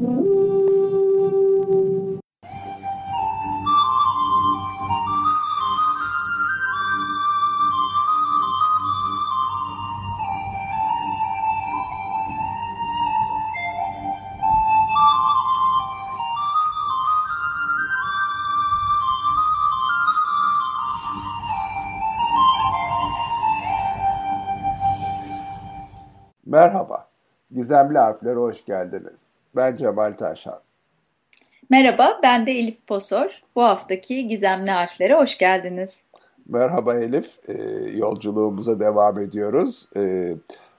Merhaba, Gizemli Harflere hoş geldiniz. Ben Cemal Taşan. Merhaba, ben de Elif Posor. Bu haftaki Gizemli Harflere hoş geldiniz. Merhaba Elif, ee, yolculuğumuza devam ediyoruz. Ee,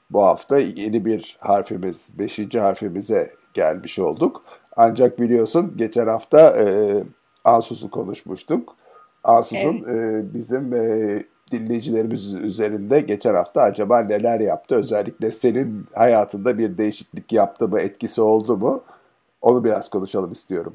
bu hafta yeni bir harfimiz, beşinci harfimize gelmiş olduk. Ancak biliyorsun geçen hafta e, Ansus'u konuşmuştuk. Ansus'un evet. e, bizim e, dinleyicilerimiz üzerinde geçen hafta acaba neler yaptı? Özellikle senin hayatında bir değişiklik yaptı mı, etkisi oldu mu? Onu biraz konuşalım istiyorum.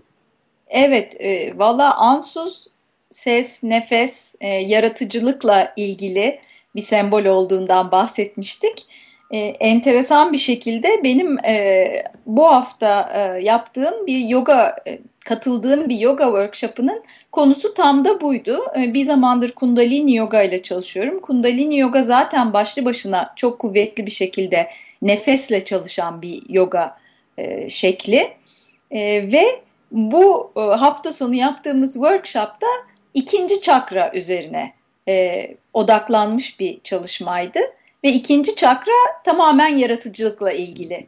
Evet, e, valla ansuz ses, nefes, e, yaratıcılıkla ilgili bir sembol olduğundan bahsetmiştik. E, enteresan bir şekilde benim e, bu hafta e, yaptığım bir yoga, e, katıldığım bir yoga workshop'ının konusu tam da buydu. E, bir zamandır Kundalini Yoga ile çalışıyorum. Kundalini Yoga zaten başlı başına çok kuvvetli bir şekilde nefesle çalışan bir yoga e, şekli. E, ve bu e, hafta sonu yaptığımız workshopta ikinci çakra üzerine odaklanmış bir çalışmaydı. Ve ikinci çakra tamamen yaratıcılıkla ilgili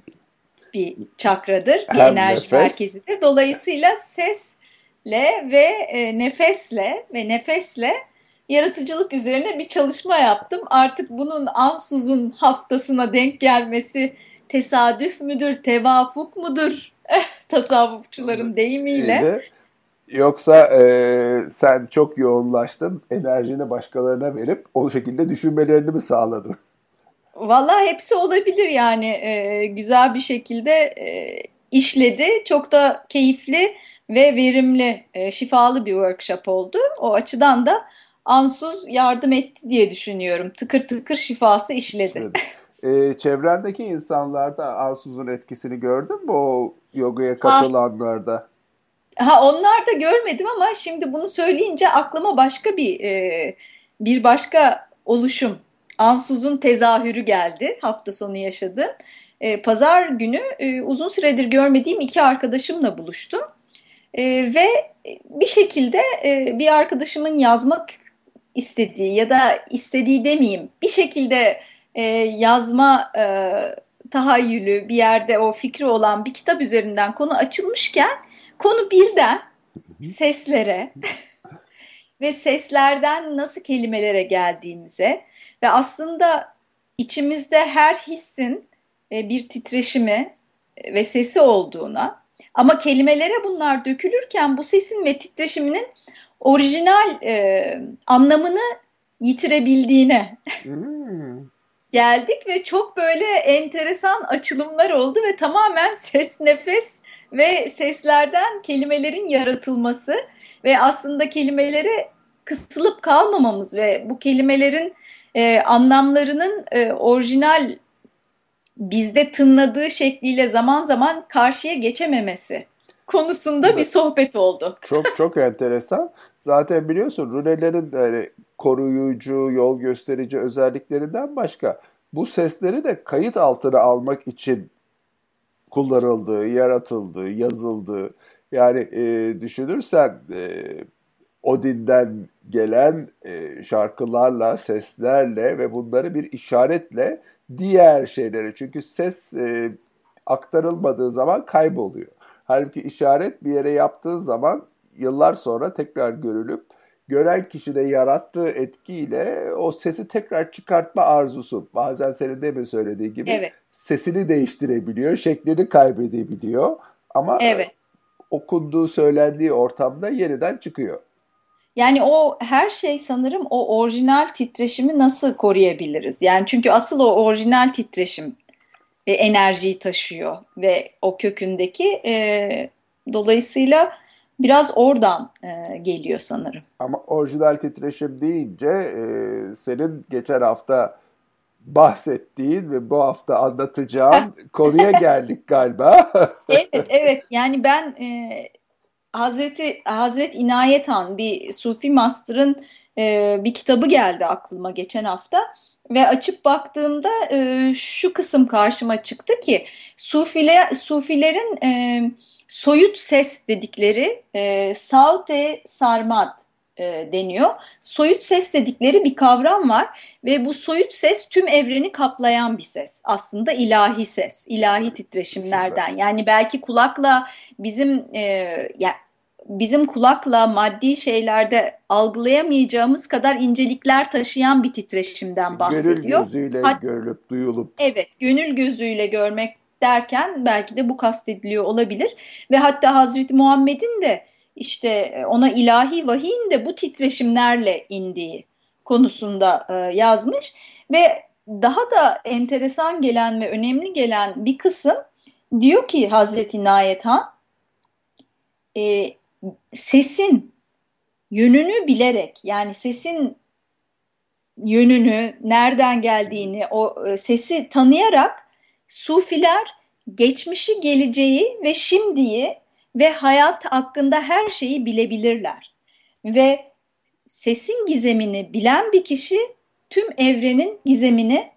bir çakradır, bir Hem enerji nefes. merkezidir. Dolayısıyla sesle ve e, nefesle ve nefesle yaratıcılık üzerine bir çalışma yaptım. Artık bunun ansuzun haftasına denk gelmesi tesadüf müdür, tevafuk mudur? Tasavvufçuların deyimiyle. Yoksa e, sen çok yoğunlaştın, enerjini başkalarına verip o şekilde düşünmelerini mi sağladın? Valla hepsi olabilir yani e, güzel bir şekilde e, işledi. Çok da keyifli ve verimli, e, şifalı bir workshop oldu. O açıdan da ansuz yardım etti diye düşünüyorum. Tıkır tıkır şifası işledi. E, çevrendeki insanlarda ansuzun etkisini gördün mü o yogaya katılanlarda? Ha, ha onlar da görmedim ama şimdi bunu söyleyince aklıma başka bir e, bir başka oluşum ansuzun tezahürü geldi hafta sonu yaşadım. E, Pazar günü e, uzun süredir görmediğim iki arkadaşımla buluştum. E, ve bir şekilde e, bir arkadaşımın yazmak istediği ya da istediği demeyeyim bir şekilde e, yazma e, tahayyülü bir yerde o fikri olan bir kitap üzerinden konu açılmışken konu birden seslere ve seslerden nasıl kelimelere geldiğimize ve aslında içimizde her hissin e, bir titreşimi e, ve sesi olduğuna ama kelimelere bunlar dökülürken bu sesin ve titreşiminin orijinal e, anlamını yitirebildiğine hmm. geldik ve çok böyle enteresan açılımlar oldu ve tamamen ses nefes ve seslerden kelimelerin yaratılması ve aslında kelimelere kısılıp kalmamamız ve bu kelimelerin e, anlamlarının e, orijinal bizde tınladığı şekliyle zaman zaman karşıya geçememesi konusunda bir sohbet oldu. Çok çok enteresan. Zaten biliyorsun rulelerin yani koruyucu, yol gösterici özelliklerinden başka bu sesleri de kayıt altına almak için kullanıldığı, yaratıldığı, yazıldığı. Yani e, düşünürsen e, Odin'den gelen e, şarkılarla, seslerle ve bunları bir işaretle diğer şeylere çünkü ses e, aktarılmadığı zaman kayboluyor. Halbuki işaret bir yere yaptığın zaman yıllar sonra tekrar görülüp gören kişide yarattığı etkiyle o sesi tekrar çıkartma arzusu bazen senin de mi söylediği gibi evet. sesini değiştirebiliyor, şeklini kaybedebiliyor ama evet. okunduğu, söylendiği ortamda yeniden çıkıyor. Yani o her şey sanırım o orijinal titreşimi nasıl koruyabiliriz? Yani çünkü asıl o orijinal titreşim e, enerjiyi taşıyor ve o kökündeki e, dolayısıyla biraz oradan e, geliyor sanırım. Ama orijinal titreşim deyince e, senin geçen hafta bahsettiğin ve bu hafta anlatacağım konuya geldik galiba. evet, evet. Yani ben e, Hazreti Hazret İnayet Han bir Sufi Master'ın e, bir kitabı geldi aklıma geçen hafta ve açıp baktığımda e, şu kısım karşıma çıktı ki Sufile, Sufilerin e, soyut ses dedikleri e, saute sarmat e, deniyor. Soyut ses dedikleri bir kavram var ve bu soyut ses tüm evreni kaplayan bir ses. Aslında ilahi ses, ilahi titreşimlerden. Yani belki kulakla bizim e, ya bizim kulakla maddi şeylerde algılayamayacağımız kadar incelikler taşıyan bir titreşimden bahsediyor. Gönül gözüyle Hat görülüp duyulup. Evet, gönül gözüyle görmek derken belki de bu kastediliyor olabilir. Ve hatta Hazreti Muhammed'in de işte e, ona ilahi vahiyin de bu titreşimlerle indiği konusunda e, yazmış. Ve daha da enteresan gelen ve önemli gelen bir kısım diyor ki Hazreti Nayet Han, e, sesin yönünü bilerek yani sesin yönünü, nereden geldiğini, o e, sesi tanıyarak sufiler geçmişi, geleceği ve şimdiyi ve hayat hakkında her şeyi bilebilirler. Ve sesin gizemini bilen bir kişi tüm evrenin gizemini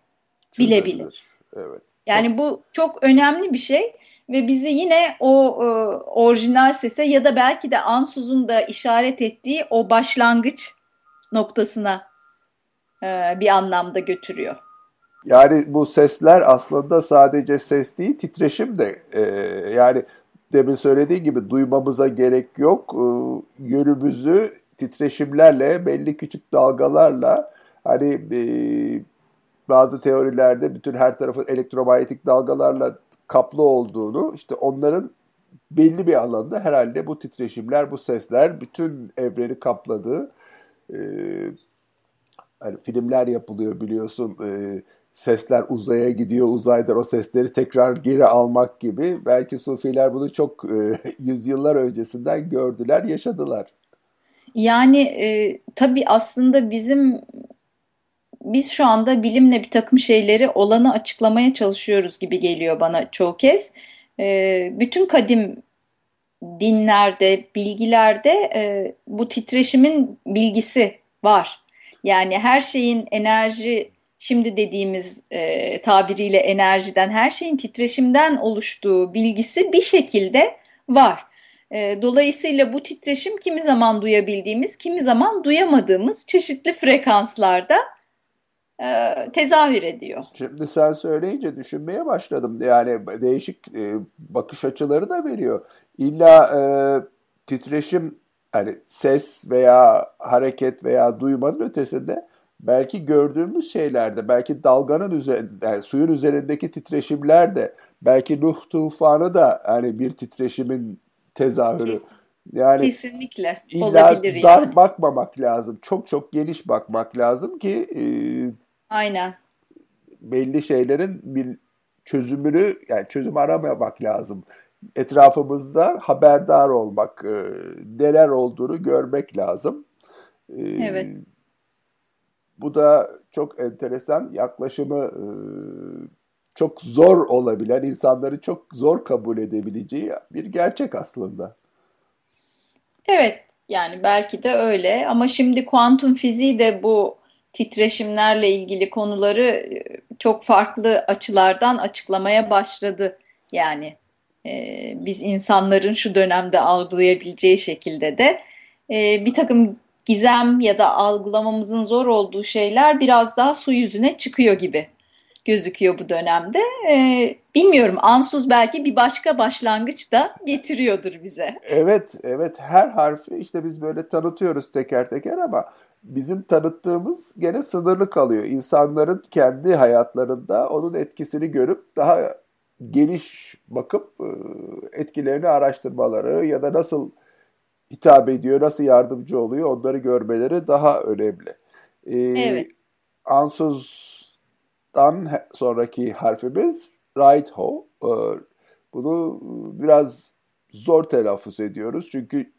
bilebilir. Evet. Yani bu çok önemli bir şey ve bizi yine o e, orijinal sese ya da belki de Ansuz'un da işaret ettiği o başlangıç noktasına e, bir anlamda götürüyor. Yani bu sesler aslında sadece ses değil titreşim de e, yani demin söylediği gibi duymamıza gerek yok. E, yönümüzü titreşimlerle belli küçük dalgalarla hani e, bazı teorilerde bütün her tarafı elektromanyetik dalgalarla kaplı olduğunu işte onların belli bir alanda herhalde bu titreşimler, bu sesler bütün evreni kapladığı e, hani filmler yapılıyor biliyorsun e, sesler uzaya gidiyor uzaydan o sesleri tekrar geri almak gibi belki sufiler bunu çok e, yüzyıllar öncesinden gördüler yaşadılar. Yani e, tabii aslında bizim biz şu anda bilimle bir takım şeyleri olanı açıklamaya çalışıyoruz gibi geliyor bana çoğu kez. E, bütün kadim dinlerde, bilgilerde e, bu titreşimin bilgisi var. Yani her şeyin enerji, şimdi dediğimiz e, tabiriyle enerjiden, her şeyin titreşimden oluştuğu bilgisi bir şekilde var. E, dolayısıyla bu titreşim kimi zaman duyabildiğimiz, kimi zaman duyamadığımız çeşitli frekanslarda e, tezahür ediyor. Şimdi sen söyleyince düşünmeye başladım. Yani değişik e, bakış açıları da veriyor. İlla e, titreşim hani ses veya hareket veya duymanın ötesinde belki gördüğümüz şeylerde, belki dalganın üzerinde, yani suyun üzerindeki titreşimler de, belki Nuh tufanı da hani bir titreşimin tezahürü. Kesin. Yani Kesinlikle illa olabilir dar yani. bakmamak lazım. Çok çok geniş bakmak lazım ki e, Aynen. belli şeylerin bir çözümünü yani çözüm aramamak lazım. Etrafımızda haberdar olmak, e, neler olduğunu görmek lazım. E, evet. Bu da çok enteresan yaklaşımı e, çok zor olabilen, insanları çok zor kabul edebileceği bir gerçek aslında. Evet, yani belki de öyle ama şimdi kuantum fiziği de bu titreşimlerle ilgili konuları e, çok farklı açılardan açıklamaya başladı. Yani e, biz insanların şu dönemde algılayabileceği şekilde de e, bir takım gizem ya da algılamamızın zor olduğu şeyler biraz daha su yüzüne çıkıyor gibi gözüküyor bu dönemde. Ee, bilmiyorum ansuz belki bir başka başlangıç da getiriyordur bize. Evet, evet her harfi işte biz böyle tanıtıyoruz teker teker ama bizim tanıttığımız gene sınırlı kalıyor. İnsanların kendi hayatlarında onun etkisini görüp daha geniş bakıp e, etkilerini araştırmaları ya da nasıl hitap ediyor, nasıl yardımcı oluyor onları görmeleri daha önemli. Ee, evet. Ansuz'dan sonraki harfimiz right ho. Ee, bunu biraz zor telaffuz ediyoruz çünkü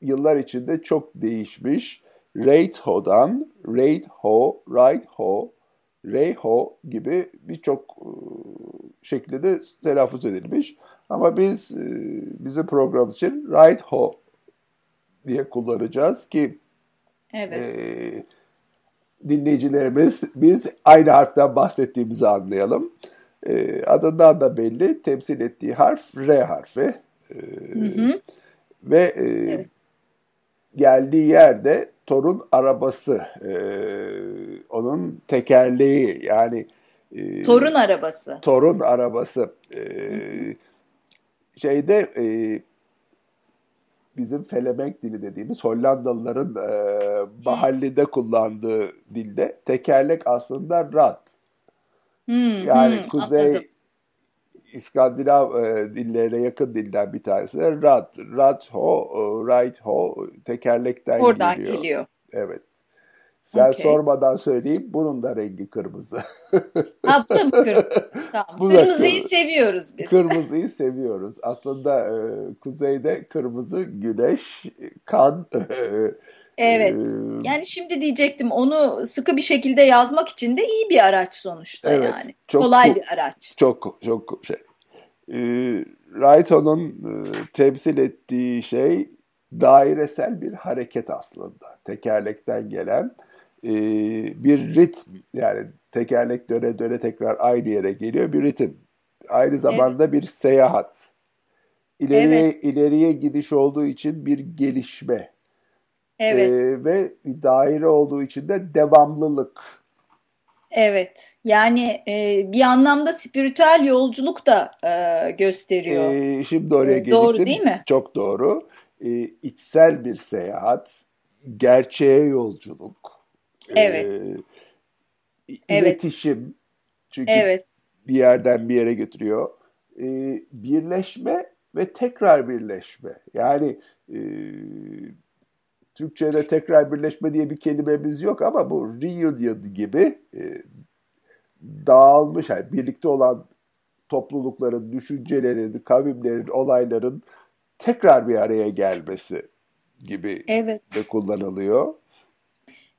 yıllar içinde çok değişmiş. Right ho'dan right ho, right ho, Reyho gibi birçok e, şekilde telaffuz edilmiş. Ama biz e, bizim program için Right Ho diye kullanacağız ki evet. e, dinleyicilerimiz biz aynı harften bahsettiğimizi anlayalım. E, adından da belli temsil ettiği harf R harfi. E, hı hı. Ve e, evet. Geldiği yerde torun arabası, e, onun tekerleği yani e, torun arabası. Torun arabası. E, şeyde e, bizim Felemenk dili dediğimiz Hollandalıların e, mahallede kullandığı dilde tekerlek aslında rat. Hmm, yani hmm, kuzey anladım. İskandinav e, dillerine yakın dilden bir tanesi de rat. Rat ho, e, right ho tekerlekten Oradan geliyor. geliyor. Evet. Sen okay. sormadan söyleyeyim bunun da rengi kırmızı. ha bu da mı kırmızı? Tamam. Bu Kırmızıyı kırmızı. seviyoruz biz. Kırmızıyı seviyoruz. Aslında e, kuzeyde kırmızı güneş, kan. Evet. E, yani şimdi diyecektim onu sıkı bir şekilde yazmak için de iyi bir araç sonuçta evet, yani. Çok, Kolay bir araç. Çok çok şey. E, Rayton'un e, temsil ettiği şey dairesel bir hareket aslında. Tekerlekten gelen e, bir ritm yani tekerlek döne döne tekrar aynı yere geliyor bir ritim. Aynı zamanda evet. bir seyahat. İleriye evet. ileriye gidiş olduğu için bir gelişme. Evet. E, ve bir daire olduğu için de devamlılık. Evet. Yani e, bir anlamda spiritüel yolculuk da e, gösteriyor. E, şimdi oraya geldim. Doğru değil mi? Çok doğru. E, içsel bir seyahat, gerçeğe yolculuk Evet. E, iletişim. Çünkü evet. bir yerden bir yere götürüyor. E, birleşme ve tekrar birleşme. Yani e, Türkçe'de tekrar birleşme diye bir kelimemiz yok ama bu reunion gibi e, dağılmış, yani birlikte olan toplulukların, düşüncelerin, kavimlerin, olayların tekrar bir araya gelmesi gibi evet. de kullanılıyor.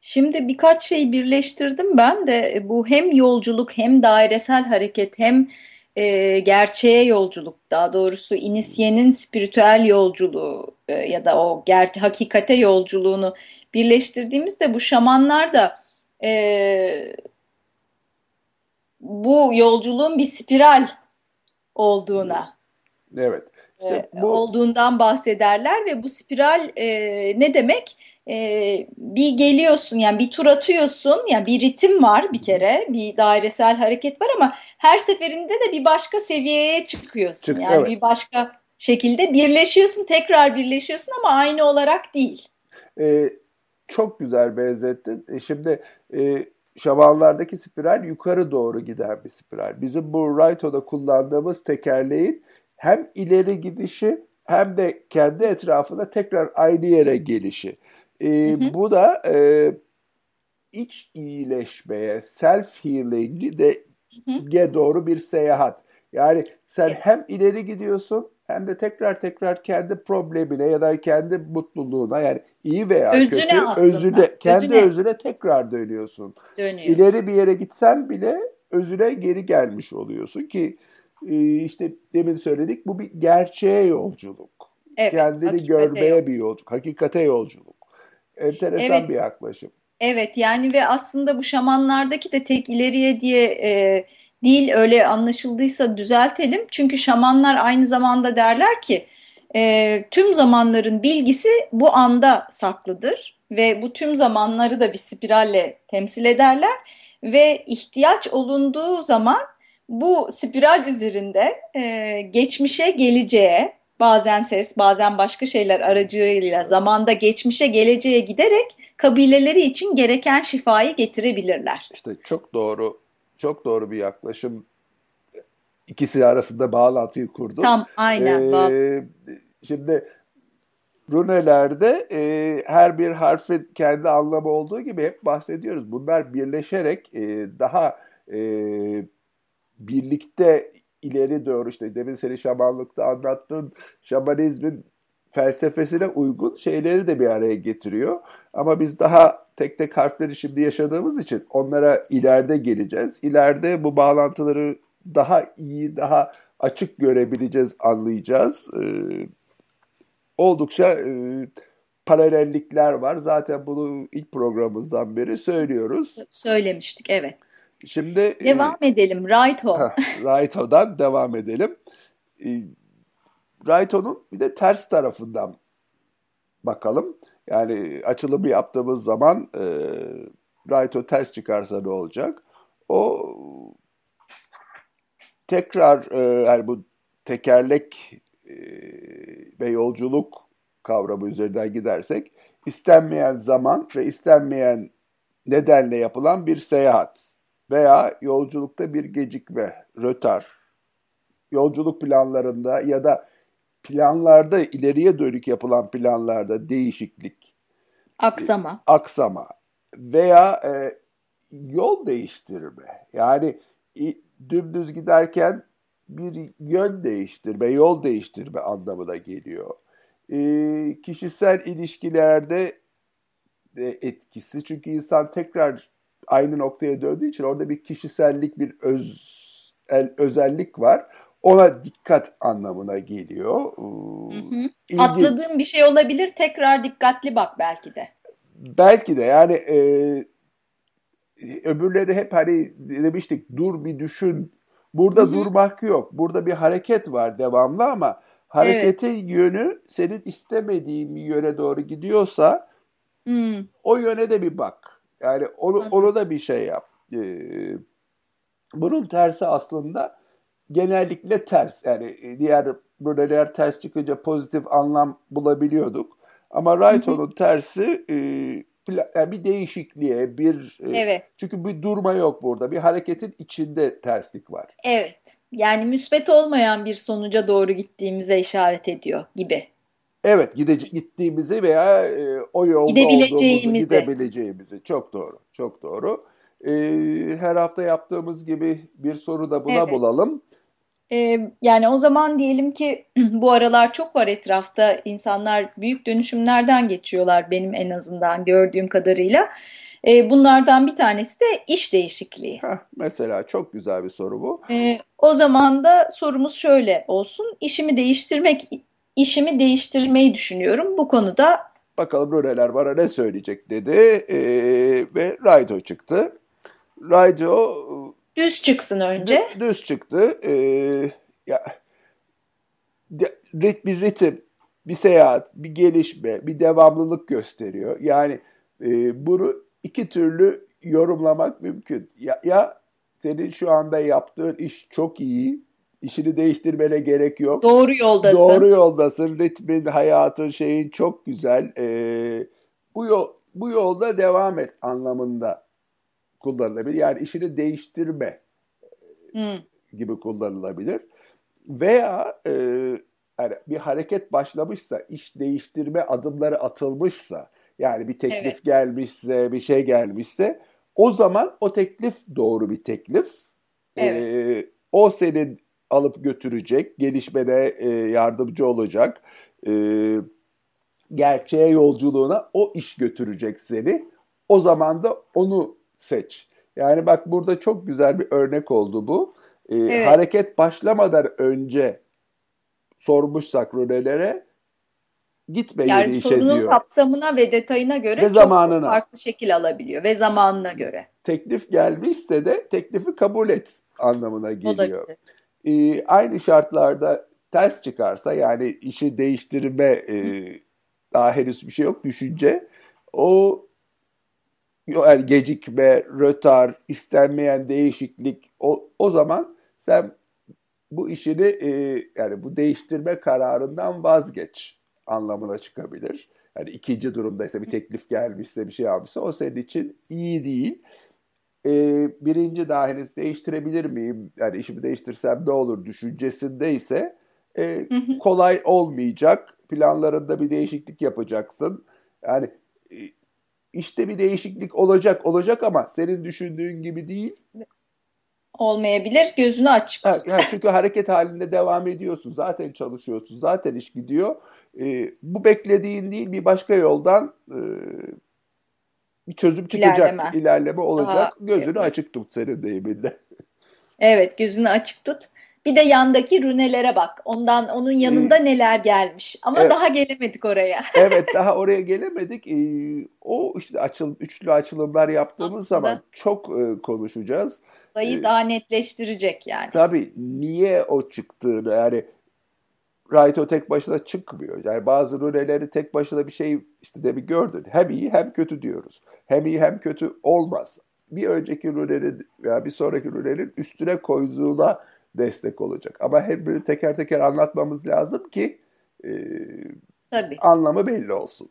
Şimdi birkaç şey birleştirdim ben de bu hem yolculuk hem dairesel hareket hem e, gerçeğe yolculuk daha doğrusu inisyenin spiritüel yolculuğu e, ya da o ger hakikate yolculuğunu birleştirdiğimizde bu şamanlar da e, bu yolculuğun bir spiral olduğuna evet. İşte e, bu... olduğundan bahsederler ve bu spiral e, ne demek? e, bir geliyorsun yani bir tur atıyorsun yani bir ritim var bir kere bir dairesel hareket var ama her seferinde de bir başka seviyeye çıkıyorsun Çık, yani evet. bir başka şekilde birleşiyorsun tekrar birleşiyorsun ama aynı olarak değil. Ee, çok güzel benzettin. E, şimdi e, şamanlardaki spiral yukarı doğru giden bir spiral. Bizim bu Raito'da kullandığımız tekerleğin hem ileri gidişi hem de kendi etrafında tekrar aynı yere gelişi. E, hı hı. Bu da e, iç iyileşmeye, self healing'i de ge doğru bir seyahat. Yani sen hem ileri gidiyorsun hem de tekrar tekrar kendi problemine ya da kendi mutluluğuna yani iyi veya özüne kötü aslında. özüne kendi özüne. özüne tekrar dönüyorsun. Dönüyorsun. İleri bir yere gitsen bile özüne geri gelmiş oluyorsun ki işte demin söyledik bu bir gerçeğe yolculuk. Evet, Kendini görmeye yolculuk. bir yolculuk, hakikate yolculuk. Enteresan evet. bir yaklaşım. Evet yani ve aslında bu şamanlardaki de tek ileriye diye e, değil öyle anlaşıldıysa düzeltelim. Çünkü şamanlar aynı zamanda derler ki e, tüm zamanların bilgisi bu anda saklıdır ve bu tüm zamanları da bir spiralle temsil ederler ve ihtiyaç olunduğu zaman bu spiral üzerinde e, geçmişe geleceğe bazen ses, bazen başka şeyler aracılığıyla zamanda geçmişe, geleceğe giderek kabileleri için gereken şifayı getirebilirler. İşte çok doğru, çok doğru bir yaklaşım. İkisi arasında bağlantıyı kurdum. Tam, aynen. Ee, şimdi runelerde e, her bir harfin kendi anlamı olduğu gibi hep bahsediyoruz. Bunlar birleşerek e, daha e, birlikte ileri doğru işte demin seni şamanlıkta anlattın. Şamanizmin felsefesine uygun şeyleri de bir araya getiriyor. Ama biz daha tek tek harfleri şimdi yaşadığımız için onlara ileride geleceğiz. İleride bu bağlantıları daha iyi, daha açık görebileceğiz, anlayacağız. Ee, oldukça e, paralellikler var. Zaten bunu ilk programımızdan beri söylüyoruz. Söylemiştik, evet. Şimdi e, devam e, edelim. Raito. Raito'dan devam edelim. E, Raito'nun bir de ters tarafından bakalım. Yani açılımı yaptığımız zaman e, Raito ters çıkarsa ne olacak? O tekrar e, yani bu tekerlek e, ve yolculuk kavramı üzerinden gidersek istenmeyen zaman ve istenmeyen nedenle yapılan bir seyahat veya yolculukta bir gecikme, rötar, yolculuk planlarında ya da planlarda ileriye dönük yapılan planlarda değişiklik, aksama, aksama veya e, yol değiştirme. Yani dümdüz giderken bir yön değiştirme, yol değiştirme anlamına geliyor. E, kişisel ilişkilerde de etkisi çünkü insan tekrar aynı noktaya döndüğü için orada bir kişisellik, bir öz, el, özellik var. Ona dikkat anlamına geliyor. Hı hı. Atladığın bir şey olabilir. Tekrar dikkatli bak belki de. Belki de yani e, öbürleri hep hani demiştik dur bir düşün. Burada hı hı. durmak yok. Burada bir hareket var devamlı ama hareketin evet. yönü senin istemediğin bir yöne doğru gidiyorsa hı. o yöne de bir bak. Yani onu, onu da bir şey yap. Ee, bunun tersi aslında genellikle ters. Yani diğer ruleler ters çıkınca pozitif anlam bulabiliyorduk. Ama Raito'nun tersi e, yani bir değişikliğe, bir e, evet. çünkü bir durma yok burada. Bir hareketin içinde terslik var. Evet. Yani müsbet olmayan bir sonuca doğru gittiğimize işaret ediyor gibi. Evet, gidece- gittiğimizi veya e, o yolda gidebileceğimizi. gidebileceğimizi. Çok doğru, çok doğru. E, her hafta yaptığımız gibi bir soru da buna evet. bulalım. Ee, yani o zaman diyelim ki bu aralar çok var etrafta insanlar büyük dönüşümlerden geçiyorlar benim en azından gördüğüm kadarıyla. Ee, bunlardan bir tanesi de iş değişikliği. Heh, mesela çok güzel bir soru bu. Ee, o zaman da sorumuz şöyle olsun. İşimi değiştirmek, işimi değiştirmeyi düşünüyorum bu konuda. Bakalım Röneler bana ne söyleyecek dedi ee, ve Raydo çıktı. Raydo Düz çıksın önce. Düz, düz çıktı. Ee, ya rit bir ritim, bir seyahat, bir gelişme, bir devamlılık gösteriyor. Yani e, bunu iki türlü yorumlamak mümkün. Ya, ya senin şu anda yaptığın iş çok iyi, işini değiştirmene gerek yok. Doğru yoldasın. Doğru yoldasın, ritmin, hayatın, şeyin çok güzel. Ee, bu yol bu yolda devam et anlamında kullanılabilir. Yani işini değiştirme hmm. gibi kullanılabilir. Veya e, yani bir hareket başlamışsa, iş değiştirme adımları atılmışsa, yani bir teklif evet. gelmişse, bir şey gelmişse, o zaman o teklif doğru bir teklif. Evet. E, o senin alıp götürecek, gelişmene e, yardımcı olacak. E, gerçeğe yolculuğuna o iş götürecek seni. O zaman da onu seç. Yani bak burada çok güzel bir örnek oldu bu. Ee, evet. Hareket başlamadan önce sormuşsak rölelere gitme yani yeni işe diyor. Yani sorunun kapsamına ve detayına göre ve zamanına. çok farklı şekil alabiliyor ve zamanına göre. Teklif gelmişse de teklifi kabul et anlamına geliyor. Ee, aynı şartlarda ters çıkarsa yani işi değiştirme e, daha henüz bir şey yok düşünce o yani gecikme, rötar, istenmeyen değişiklik o, o zaman sen bu işini e, yani bu değiştirme kararından vazgeç anlamına çıkabilir. Yani ikinci durumdaysa bir teklif gelmişse bir şey almışsa o senin için iyi değil. E, birinci daha henüz değiştirebilir miyim? Yani işimi değiştirsem ne olur düşüncesindeyse e, kolay olmayacak. Planlarında bir değişiklik yapacaksın. Yani e, işte bir değişiklik olacak olacak ama senin düşündüğün gibi değil. olmayabilir. Gözünü. Ha, ha, çünkü hareket halinde devam ediyorsun. Zaten çalışıyorsun. Zaten iş gidiyor. E, bu beklediğin değil bir başka yoldan e, bir çözüm çıkacak. İlerleme. ilerleme olacak. Daha- Gözünü açık tut senin deyiminle. Evet, gözünü açık tut. Bir de yandaki rünelere bak. Ondan onun yanında neler gelmiş. Ama Evet. daha gelemedik oraya. Evet daha oraya gelemedik. E, o işte açıl, üçlü açılımlar yaptığımız Aslında- zaman çok e, konuşacağız. Sayıyı Ee, daha netleştirecek yani. Tabii niye o çıktığını yani Raito tek başına çıkmıyor. Yani bazı rüneleri tek başına bir şey işte de bir gördün. Hem iyi hem kötü diyoruz. Hem iyi hem kötü olmaz. Bir önceki rünenin veya bir sonraki rünenin üstüne koyduğuna destek olacak. Ama her birini teker teker anlatmamız lazım ki e, Tabii. anlamı belli olsun.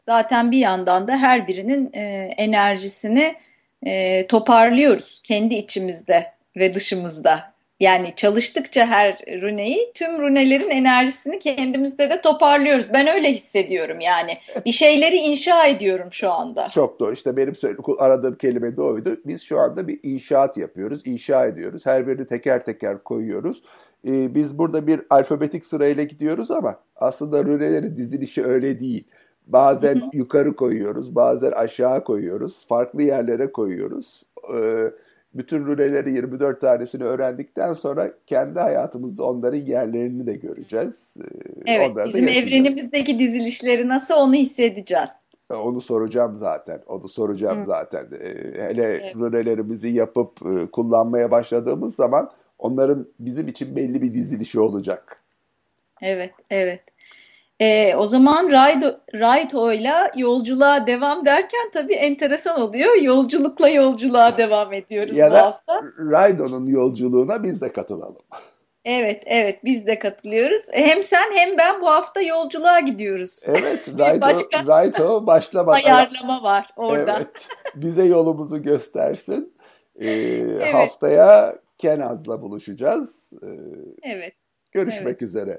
Zaten bir yandan da her birinin e, enerjisini e, toparlıyoruz kendi içimizde ve dışımızda. Yani çalıştıkça her rüneyi tüm rünelerin enerjisini kendimizde de toparlıyoruz. Ben öyle hissediyorum yani. Bir şeyleri inşa ediyorum şu anda. Çok doğru. İşte benim aradığım kelime de oydu. Biz şu anda bir inşaat yapıyoruz, inşa ediyoruz. Her birini teker teker koyuyoruz. Ee, biz burada bir alfabetik sırayla gidiyoruz ama aslında rölelerin dizilişi öyle değil. Bazen yukarı koyuyoruz, bazen aşağı koyuyoruz, farklı yerlere koyuyoruz. Ee, bütün rüleleri 24 tanesini öğrendikten sonra kendi hayatımızda onların yerlerini de göreceğiz. Ee, Evet, onları bizim evrenimizdeki dizilişleri nasıl onu hissedeceğiz. Onu soracağım zaten. Onu soracağım Hı. zaten. Ee, hele Evet. rönelerimizi yapıp e, kullanmaya başladığımız zaman onların bizim için belli bir dizilişi olacak. Evet, evet. Ee, o zaman Raito, Raito'yla yolculuğa devam derken tabii enteresan oluyor. Yolculukla yolculuğa devam ediyoruz Ya bu da hafta. Raido'nun yolculuğuna biz de katılalım. Evet, evet biz de katılıyoruz. E, Hem sen hem ben bu hafta yolculuğa gidiyoruz. Evet, Raito, başka Raito başla bak. Ayarlama var orada. Evet, bize yolumuzu göstersin. Ee, Haftaya Kenaz'la buluşacağız. Ee, Evet, görüşmek Evet. üzere.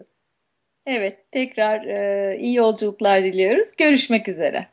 Evet. Tekrar e, iyi yolculuklar diliyoruz. Görüşmek üzere.